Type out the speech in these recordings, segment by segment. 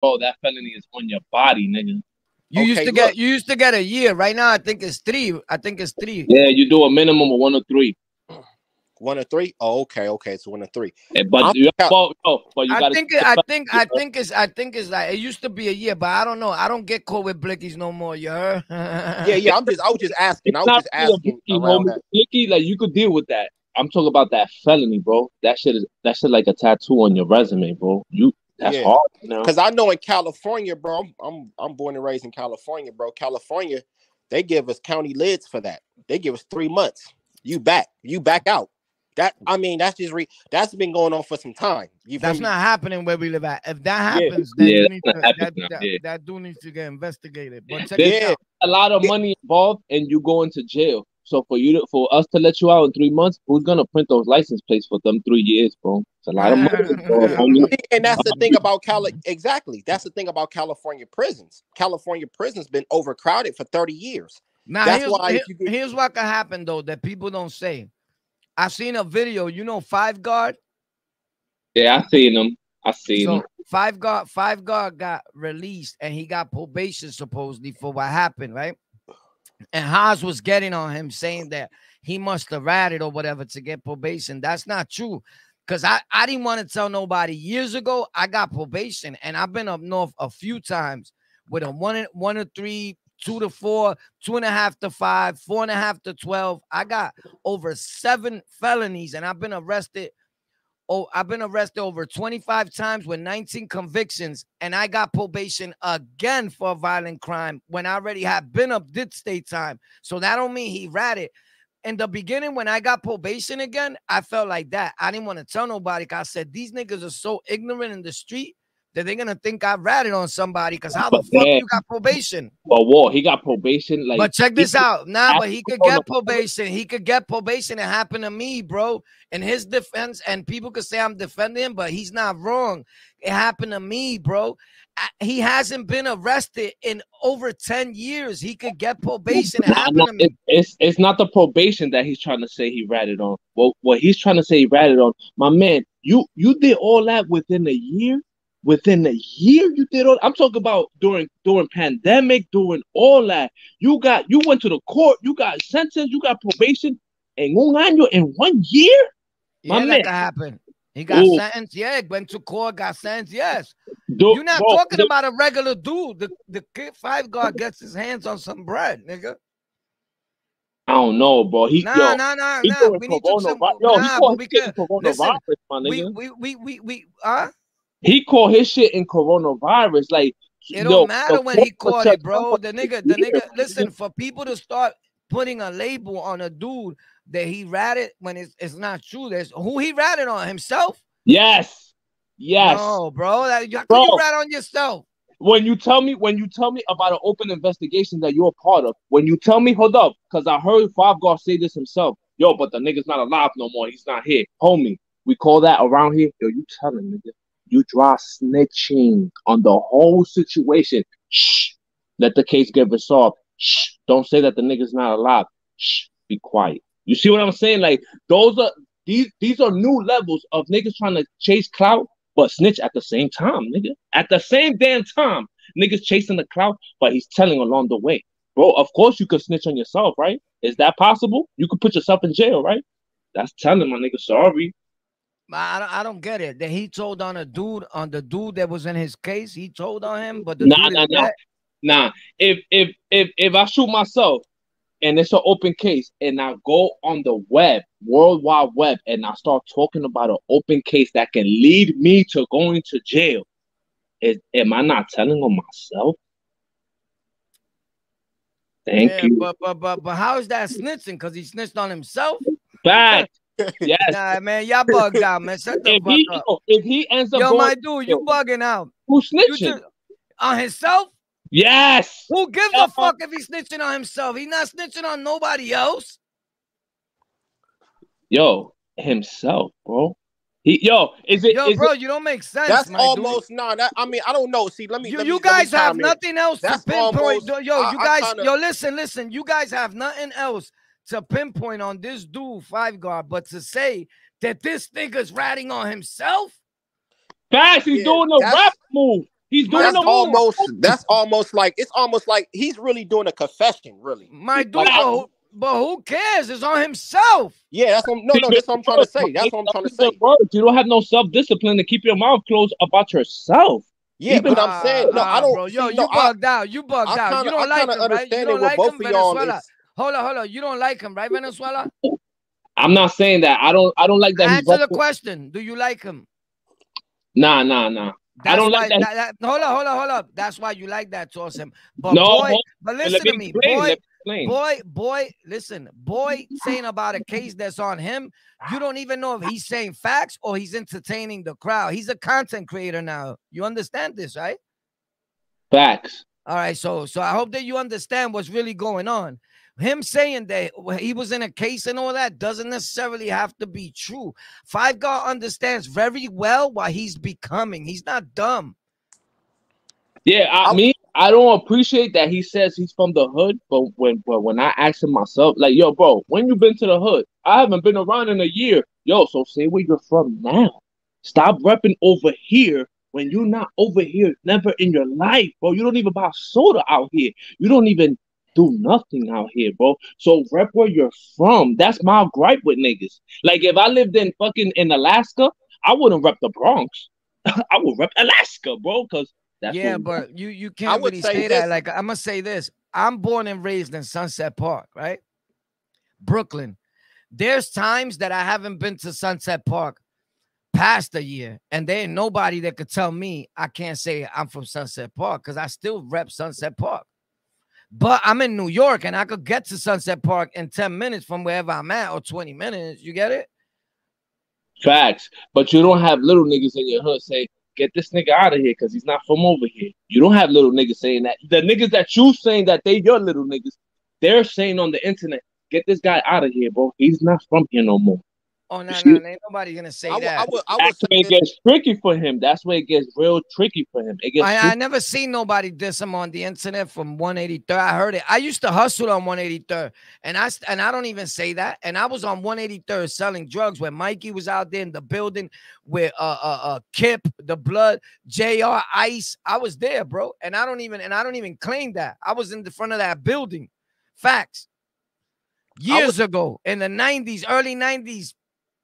bro, that felony is on your body, nigga. You used to get you used to get a year. Right now, I think it's three. I think it's three. Yeah, you do a minimum of one or three. One or three? Oh, okay, okay. It's one or three. Yeah, but you, well, oh, but you I think I think I think it's I think it's like it used to be a year, but I don't know. I don't get caught with blickies no more. You heard? yeah, yeah. I'm just I was just asking. I was just asking. Blicky, like you could deal with that. I'm talking about that felony, bro. That shit is that shit like a tattoo on your resume, bro. You that's yeah. hard. Because you know? I know in California, bro. I'm, I'm I'm born and raised in California, bro. California, they give us county lids for that. They give us three months. You back. You back out. That I mean, that's just re that's been going on for some time. You that's not happening where we live at. If that happens, yeah. then yeah, to, that, that, yeah. that do needs to get investigated. But check There's a lot of money involved, and you go into jail. So for you to, for us to let you out in three months, who's gonna print those license plates for them three years, bro? It's a lot of money. Bro. and that's the thing about Cali. Exactly, that's the thing about California prisons. California prisons been overcrowded for thirty years. Now that's here's, why here, here's what can happen though that people don't say. I seen a video. You know, Five God. Yeah, I seen him. I seen so, him. Five God. Five God got released, and he got probation supposedly for what happened, right? And Haas was getting on him saying that he must have ratted or whatever to get probation. That's not true. Cause I, I didn't want to tell nobody. Years ago, I got probation, and I've been up north a few times with a one one or three, two to four, two and a half to five, four and a half to twelve. I got over seven felonies, and I've been arrested oh, I've been arrested over 25 times with 19 convictions, and I got probation again for a violent crime when I already had been up did state time. So that don't mean he ratted. In the beginning, when I got probation again, I felt like that. I didn't want to tell nobody. I said these niggas are so ignorant in the street that they're gonna think I ratted on somebody. Cause how the fuck man, you got probation? Well, whoa, he got probation. Like, but check this out. Nah, but he could get probation. He could get probation. It happened to me, bro. In his defense, and people could say I'm defending him, but he's not wrong. It happened to me, bro. He hasn't been arrested in over 10 years. He could get probation. It happened to me. It's, it's not the probation that he's trying to say he ratted on. Well, what he's trying to say he ratted on, my man, you you did all that within a year within a year you did all I'm talking about during during pandemic, during all that. You got you went to the court, you got sentenced, you got probation en un año in one year. Yeah, My that happened. He got Ooh. sentenced. Yeah, went to court, got sentenced. Yes. Dude, You're not bro, talking dude. about a regular dude. The the kid Five God gets his hands on some bread, nigga. I don't know, bro. He nah, yo, nah, nah, nah. We need to some, yo, nah, he because, listen, we, we, we, we, we, uh, he called his shit in coronavirus. Like it don't matter when he called it, bro. The nigga, the nigga. Listen, for people to start putting a label on a dude that he ratted when it's, it's not true. That's who he ratted on himself. Yes, yes. No, bro. That, how bro, you rat on yourself? When you tell me, when you tell me about an open investigation that you're a part of, when you tell me, hold up, because I heard Five God say this himself. Yo, but the nigga's not alive no more. He's not here, homie. We call that around here. Yo, you telling nigga you draw snitching on the whole situation. Shh. Let the case get resolved. Shh. Don't say that the nigga's not alive. Shh. Be quiet. You see what I'm saying? Like those are these these are new levels of niggas trying to chase clout, but snitch at the same time, nigga. At the same damn time, niggas chasing the clout, but he's telling along the way. Bro, of course you could snitch on yourself, right? Is that possible? You could put yourself in jail, right? That's telling my nigga sorry. I don't, I don't get it. That he told on a dude on the dude that was in his case. He told on him, but the nah, nah, nah, nah. If if if if I shoot myself and it's an open case, and I go on the web, World Wide Web, and I start talking about an open case that can lead me to going to jail, is am I not telling on myself? Thank yeah, you. But but but but how is that snitching? Because he snitched on himself. Bad. Yes. Nah, man, y'all bugged out, man. Shut the if fuck he, up. If he ends up, yo, my dude, you bugging out. Who snitching just, on himself? Yes. Who gives a fuck if he's snitching on himself? He's not snitching on nobody else. Yo, himself, bro. He, yo, is it? Yo, is bro, it, you don't make sense. That's almost nah. That I mean, I don't know. See, let me. You, let you me, guys me have nothing else That's to pinpoint. almost, yo, I, you guys, kinda, yo, listen, listen. You guys have nothing else to pinpoint on this dude, Five God, but to say that this nigga's ratting on himself. Guys, he's yeah, doing a rap move. He's doing That's the move. almost that's almost like it's almost like he's really doing a confession, really. My dude, Like, but who, but who cares? It's on himself. Yeah, that's what, no, no, that's what I'm trying to say. That's what I'm trying to say. You don't have no self discipline to keep your mouth closed about yourself. Yeah, Even- but I'm saying no, Ah, I don't. bro. Yo, see, you no, I, bugged out. You bugged I out. kinda, You don't I like him, right? You don't like both him, of y'all. Venezuela. Is, Hold on, hold on. You don't like him, right, Venezuela? I'm not saying that. I don't. I don't like that. Answer the question. Do you like him? Nah, nah, nah. That's don't why, like that- that- Hold on, hold on, hold on. That's why you like that, Tossing. But No, boy, but listen to me, explain. boy. Me. Boy, boy, listen, boy, saying about a case that's on him, you don't even know if he's saying facts or he's entertaining the crowd. He's a content creator now. You understand this, right? Facts. All right, so so I hope that you understand what's really going on. Him saying that he was in a case and all that doesn't necessarily have to be true. Five God understands very well why he's becoming. He's not dumb. Yeah, I mean, I don't appreciate that he says he's from the hood, but when but when I ask him myself, like, yo, bro, when you been to the hood? I haven't been around in a year. Yo, so say where you're from now. Stop repping over here when you're not over here never in your life, bro. You don't even buy soda out here. You don't even do nothing out here, bro. So rep where you're from. That's my gripe with niggas. Like if I lived in fucking in Alaska, I wouldn't rep the Bronx. I would rep Alaska, bro, because that's yeah, but you you can't would really say say, that. Like I'm gonna say this. I'm born and raised in Sunset Park, right? Brooklyn. There's times that I haven't been to Sunset Park past a year, and there ain't nobody that could tell me I can't say I'm from Sunset Park because I still rep Sunset Park. But I'm in New York and I could get to Sunset Park in 10 minutes from wherever I'm at or 20 minutes. You get it? Facts. But you don't have little niggas in your hood say, get this nigga out of here because he's not from over here. You don't have little niggas saying that. The niggas that you saying that they your little niggas, they're saying on the internet, get this guy out of here, bro. He's not from here no more. Oh, no, see- no, ain't nobody gonna say I, that. I would, I would That's say where it gets tricky for him. That's where it gets real tricky for him. It gets I, I never seen nobody diss him on the internet from 183rd. I heard it. I used to hustle on 183rd, and I and I don't even say that. And I was on 183rd selling drugs when Mikey was out there in the building with uh uh, uh Kip, the Blood, Jr. Ice. I was there, bro, and I don't even and I don't even claim that. I was in the front of that building. Facts. Years ago in the 90s, early 90s,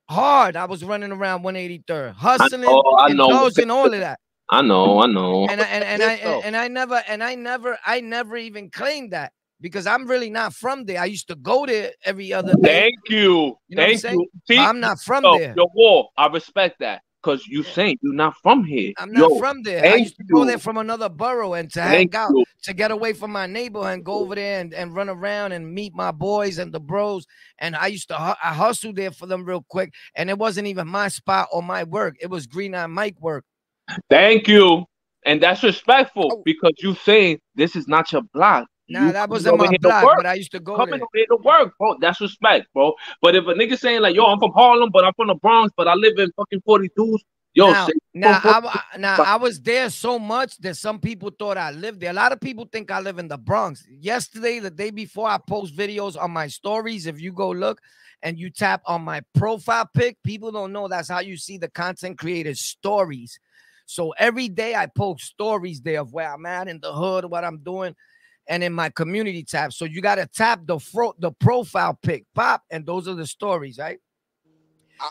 hard. I was running around 183rd, hustling, know, I know. indulging, all of that I know, I know. and I, and, and I and, and I never and I never I never even claimed that because I'm really not from there. I used to go there every other day. Thank you. You know what I'm Thank you. See, I'm not from yo, there. your war. I respect that. Because you saying you're not from here. I'm not Yo, from there. I used to go there from another borough and to Thank hang out, you. to get away from my neighborhood and go over there and, and run around and meet my boys and the bros. And I used to I hustled there for them real quick. And it wasn't even my spot or my work. It was Green Eye Mike work. Thank you. And that's respectful Oh. because you saying this is not your block. Nah, You that wasn't my block, but I used to go coming there. to work, bro. That's respect, bro. But if a nigga saying like, yo, I'm from Harlem, but I'm from the Bronx, but I live in fucking 42s, yo, now, now, I, now I was there so much that some people thought I lived there. A lot of people think I live in the Bronx. Yesterday, the day before, I post videos on my stories. If you go look and you tap on my profile pic, people don't know that's how you see the content creators' stories. So every day I post stories there of where I'm at in the hood, what I'm doing, and in my community tab. So you gotta tap the fro- the profile pic, pop, and those are the stories, right?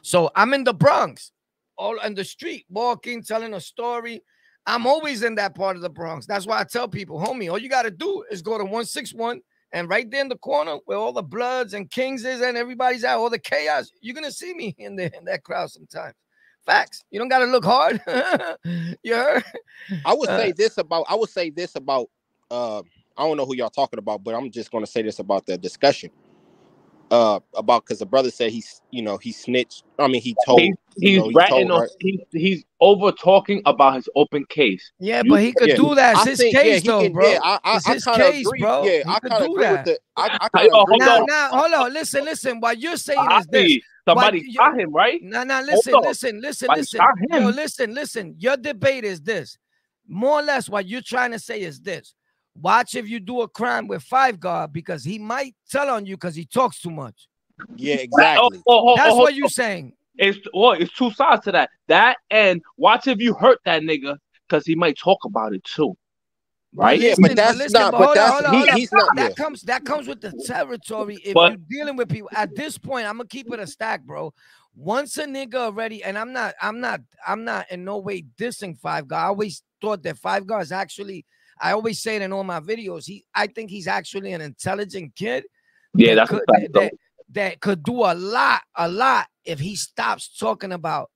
So I'm in the Bronx all on the street, walking, telling a story. I'm always in that part of the Bronx. That's why I tell people, homie, all you got to do is go to 161 and right there in the corner where all the Bloods and Kings is and everybody's at, all the chaos, you're going to see me in there in that crowd sometimes. Facts. You don't got to look hard. you heard? I would Uh, say this about I would say this about uh I don't know who y'all talking about, but I'm just gonna say this about the discussion. Uh about because the brother said he's you know he snitched. I mean he told He- you he's know, he ratting told, on, right? he, he's over talking about his open case. Yeah, You- but he could yeah. do that. It's I his think, case, yeah, though, can, bro. Yeah, I, I, It's I his kind case, agree. bro. Yeah, He I could do that. the. I, I Hey, yo, hold Now, on. now, hold on. Listen, listen. What you're saying I is this. somebody you- shot him, right? Now, now, listen, on. listen, listen, Like, listen. shot Yo, listen, listen. Your debate is this. More or less, what you're trying to say is this. Watch if you do a crime with Five God because he might tell on you because he talks too much. Yeah, Oh, exactly. oh, oh, That's oh, what oh, you're saying. It's well, it's two sides to that. That and watch if you hurt that nigga because he might talk about it too. Right? Yeah, but that's listen, not. but But hold on, that's hold on, he, hold on. he's not. that Yeah. comes that comes with the territory. If But- you're dealing with people at this point, I'm gonna keep it a stack, bro. Once a nigga already, and I'm not, I'm not, I'm not in no way dissing Five God. I always thought that Five God is actually. I always say it in all my videos. He, I think he's actually an intelligent kid. Yeah, that that's could, fact, that, that could do a lot, a lot if he stops talking about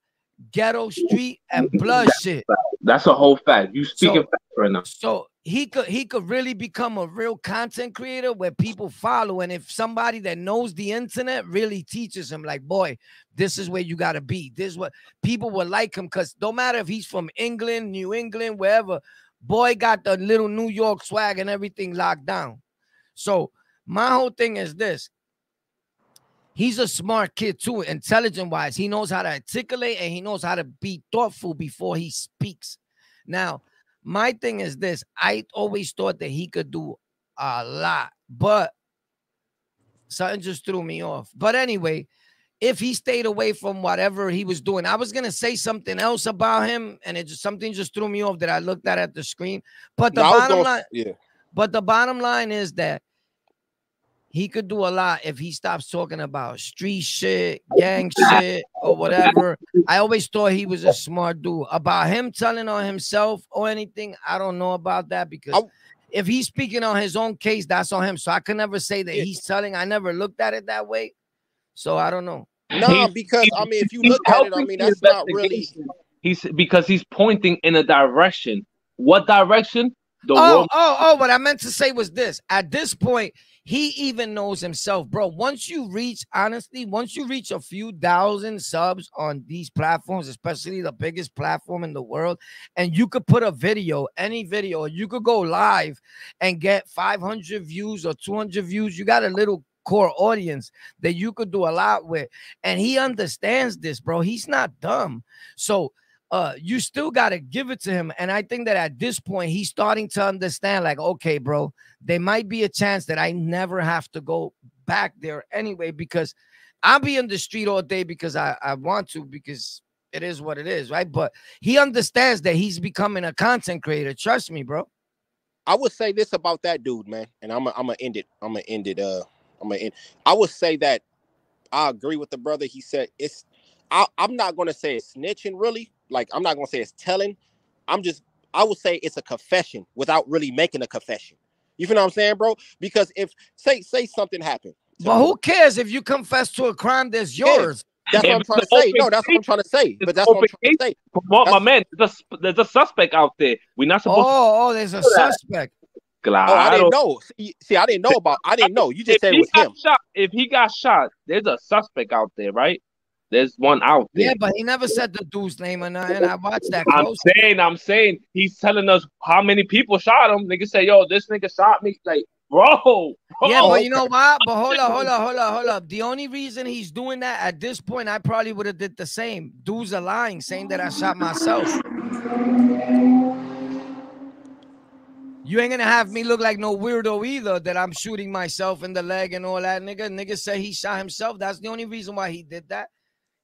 ghetto street and blood shit. That's a whole fact. You speaking So- facts right now. So he could he could really become a real content creator where people follow. And if somebody that knows the internet really teaches him, like, boy, this is where you gotta be. This is what people will like him because no matter if he's from England, New England, wherever, boy got the little New York swag and everything locked down. So my whole thing is this. He's a smart kid too, intelligent wise. He knows how to articulate and he knows how to be thoughtful before he speaks. Now, my thing is this I always thought that he could do a lot, but something just threw me off. But anyway, if he stayed away from whatever he was doing, I was gonna say something else about him, and it just something just threw me off that I looked at at the screen. But the No, bottom line, yeah. but the bottom line is that he could do a lot if he stops talking about street shit, gang shit, or whatever. I always thought he was a smart dude. About him telling on himself or anything, I don't know about that because I- if he's speaking on his own case, that's on him. So I can never say that Yeah. he's telling. I never looked at it that way. So I don't know. Nah, He's- because I mean, if you look at it, I mean, that's not really. He's because he's pointing in a direction. What direction? The oh, world. oh, oh, what I meant to say was this. At this point, he even knows himself, bro. Once you reach, honestly, once you reach a few thousand subs on these platforms, especially the biggest platform in the world, and you could put a video, any video, you could go live and get 500 views or 200 views. You got a little core audience that you could do a lot with. And he understands this, bro. He's not dumb. So, uh you still got to give it to him and i think that at this point he's starting to understand like okay bro there might be a chance that i never have to go back there anyway because i'll be in the street all day because i i want to because it is what it is right but he understands that he's becoming a content creator trust me bro I would say this about that dude, man, and I'm I'm gonna end it. I'm gonna end it. Uh, I'm gonna end. I would say that I agree with the brother. He said it's. I, I'm not gonna say it's snitching, really. Like I'm not gonna say it's telling. I'm just. I would say it's a confession without really making a confession. You feel what I'm saying, bro? Because if say say something happened. but me, who cares if you confess to a crime that's Yeah. yours That's what I'm trying to say. No, that's what I'm trying to say. But that's what I'm trying to say. Well, my man, there's a, there's a suspect out there. We're not supposed oh oh there's a suspect Oh, I didn't know. See, see, I didn't know about. I didn't know. You just If said it was him. shot, if he got shot, there's a suspect out there, right? There's one out there. yeah but he never said the dude's name or nothing i watched that I'm saying, I'm saying, he's telling us how many people shot him. Nigga say, yo, this nigga shot me. Like, bro, bro. Yeah, but you know okay. what? But hold up, hold up, hold up, hold up. The only reason he's doing that at this point, I probably would have did the same. Dudes are lying, saying that I shot myself. You ain't gonna have me look like no weirdo either that I'm shooting myself in the leg and all that, nigga. Nigga say he shot himself. That's the only reason why he did that.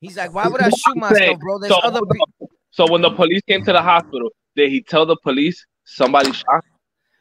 He's like, why would I shoot myself, bro? There's So, other people. so when the police came to the hospital, did he tell the police somebody shot? him?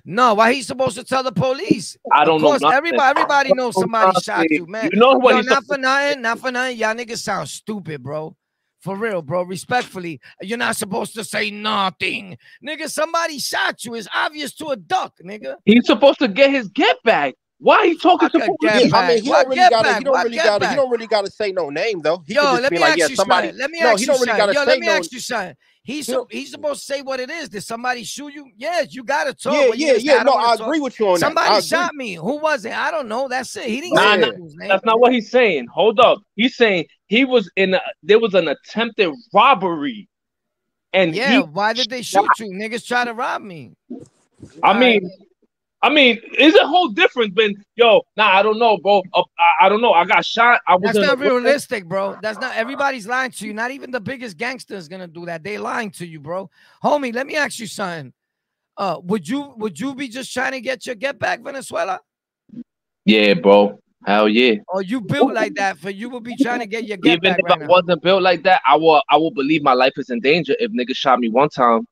No, why he supposed to tell the police? I don't of know. course, nothing. everybody, everybody knows somebody shot you, man. You know what he's not for nothing, not for nothing. Y'all niggas sound stupid, bro. For real, bro. Respectfully, you're not supposed to say nothing. Nigga, somebody shot you. It's obvious to a duck, nigga. He's supposed to get his get back. Why he talking I to could police? get Yeah, I mean, he What don't really gotta. He don't really gotta. He don't really gotta say no name though. He Yo, let me like, ask yeah, you somebody. something. Let me no, ask you don't really something. Yo, let me no. ask you something. He's so, he's supposed to say what it is. Did somebody shoot you? Yes, you gotta talk. Yeah, yeah, just yeah. No, wanna I talk. agree with you on that. Somebody shot me. Who was it? I don't know. That's it. He didn't Nah, say nah, the name. That's not what he's saying. Hold up. He's saying he was in. A, there was an attempted robbery, and Yeah, he. why did they shoot you? Niggas try to rob me. I mean, I mean, it's a whole difference. But yo, nah, I don't know, bro. Uh, I, I don't know. I got shot. I was That's not realistic, bro. That's not everybody's lying to you. Not even the biggest gangster is gonna do that. They lying to you, bro. Homie, let me ask you something. Uh, would you would you be just trying to get your get back, Venezuela? Yeah, bro. Hell yeah. Or you built like that for you would be trying to get your get Even back if right I now? wasn't built like that, I will. I will believe my life is in danger if niggas shot me one time.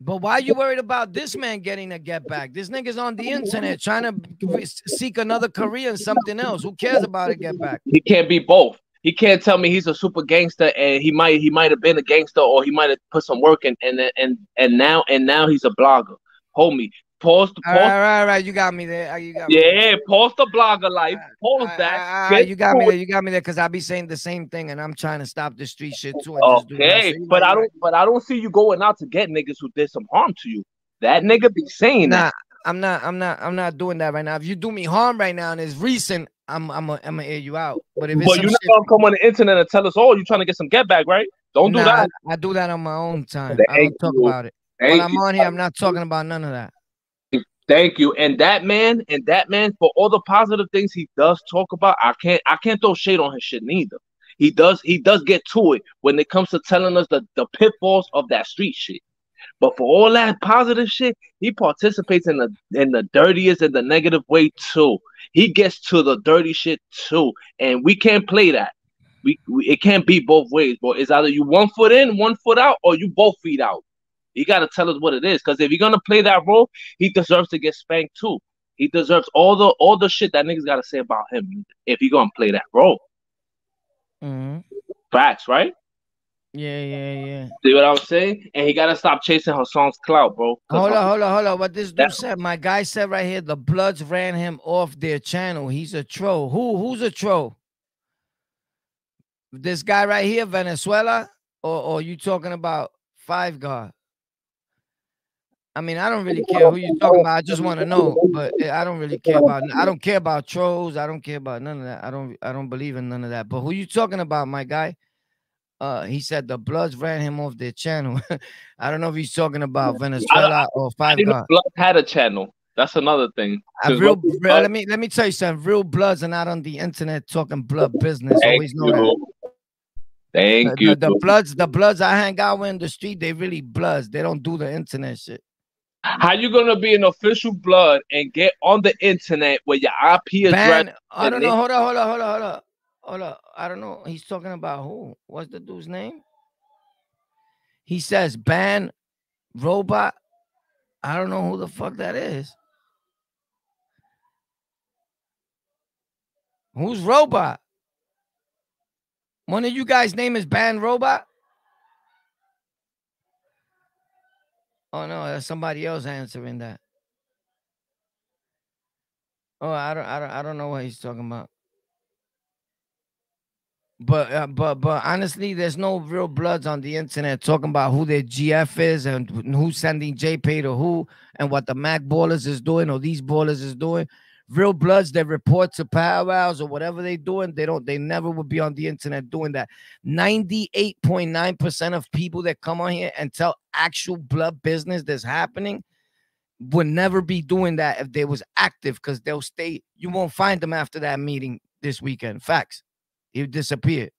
But why are you worried about this man getting a get back? This nigga's on the internet trying to seek another career and something else. Who cares about a get back? He can't be both. He can't tell me he's a super gangster and he might he might have been a gangster or he might have put some work in and and and now and now he's a blogger. Homie, pause the pause. All right, all right, all right. You got me there. Ah, you got me Yeah, there. pause the blogger life. Ah, pause All right, that. all right, all you got me there. You got me there because I be saying the same thing, and I'm trying to stop the street shit too. just. Okay, So you but I don't. right. But I don't see you going out to get niggas who did some harm to you. That nigga be saying Nah, that. I'm not. I'm not. I'm not doing that right now. If you do me harm right now and it's recent, I'm. I'm. A, I'm gonna air you out. But if it's But you're not shit, gonna come on the internet and tell us, "Oh, you're trying to get some get back, right?" Don't do nah, that. I, I do that on my own time. I don't talk you. about it. When I'm on here, I'm not talking about none of that. Thank you. And that man, and that man, for all the positive things he does talk about, I can't. I can't throw shade on his shit neither. He does. He does get to it when it comes to telling us the the pitfalls of that street shit. But for all that positive shit, he participates in the in the dirtiest and the negative way too. He gets to the dirty shit too, and we can't play that. We, we it can't be both ways, but it's either you one foot in, one foot out, or you both feet out. You got to tell us what it is, because if you're gonna play that role, he deserves to get spanked too. He deserves all the all the shit that niggas got to say about him if he gonna play that role. Mm-hmm. Facts, right? Yeah, yeah, yeah. See what I'm saying? And he gotta stop chasing Hassan's clout, bro. Hold on, hold on, hold on. What this dude said, my guy said right here, the Bloods ran him off their channel. He's a troll. Who? Who's a troll? This guy right here, Venezuela, or or you talking about Five God? I mean, I don't really care who you're talking about. I just want to know, but eh, I don't really care about. I don't care about trolls. I don't care about none of that. I don't. I don't believe in none of that. But who you talking about, my guy? Uh, he said the Bloods ran him off their channel. I don't know if he's talking about Venezuela or I Five didn't. Blood had a channel. That's another thing. Real, real- let me let me tell you something. Real bloods are not on the internet talking blood business. Thank Always know that. you. Thank The, you. the, the bloods, the bloods I hang out with in the street, they really bloods. They don't do the internet shit. How you gonna be an official blood and get on the internet where your IP address? Ban, I don't know. Hold on, hold on, hold on, hold on, hold on. I don't know. He's talking about who? What's the dude's name? He says ban robot. I don't know who the fuck that is. Who's robot? One of you guys' name is Ban Robot? Oh no, that's somebody else answering that. Oh, I don't, I don't, I don't know what he's talking about. But, uh, but, but honestly, there's no real bloods on the internet talking about who their GF is and who's sending JPay to who and what the Mac ballers is doing or these ballers is doing. Real bloods that report to powwows or whatever they doing, they don't, they never would be on the internet doing that. 98.9% of people that come on here and tell actual blood business that's happening would never be doing that if they was active because they'll stay. You won't find them after that meeting this weekend. Facts. He disappeared.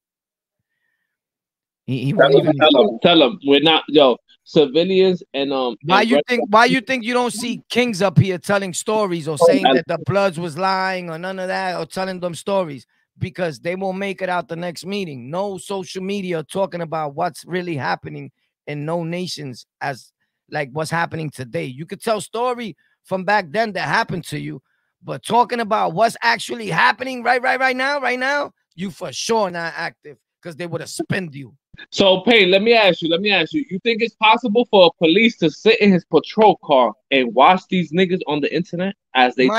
He, he Tell him, even. tell him, tell him. We're not yo civilians and um. Why and you think? Why you think you don't see kings up here telling stories or saying that the Bloods was lying or none of that or telling them stories? Because they won't make it out the next meeting. No social media talking about what's really happening in no nations as like what's happening today. You could tell story from back then that happened to you, but talking about what's actually happening right, right, right now, right now, you for sure not active because they would have spent you. So, Payne, let me ask you. Let me ask you. You think it's possible for a police to sit in his patrol car and watch these niggas on the internet as they My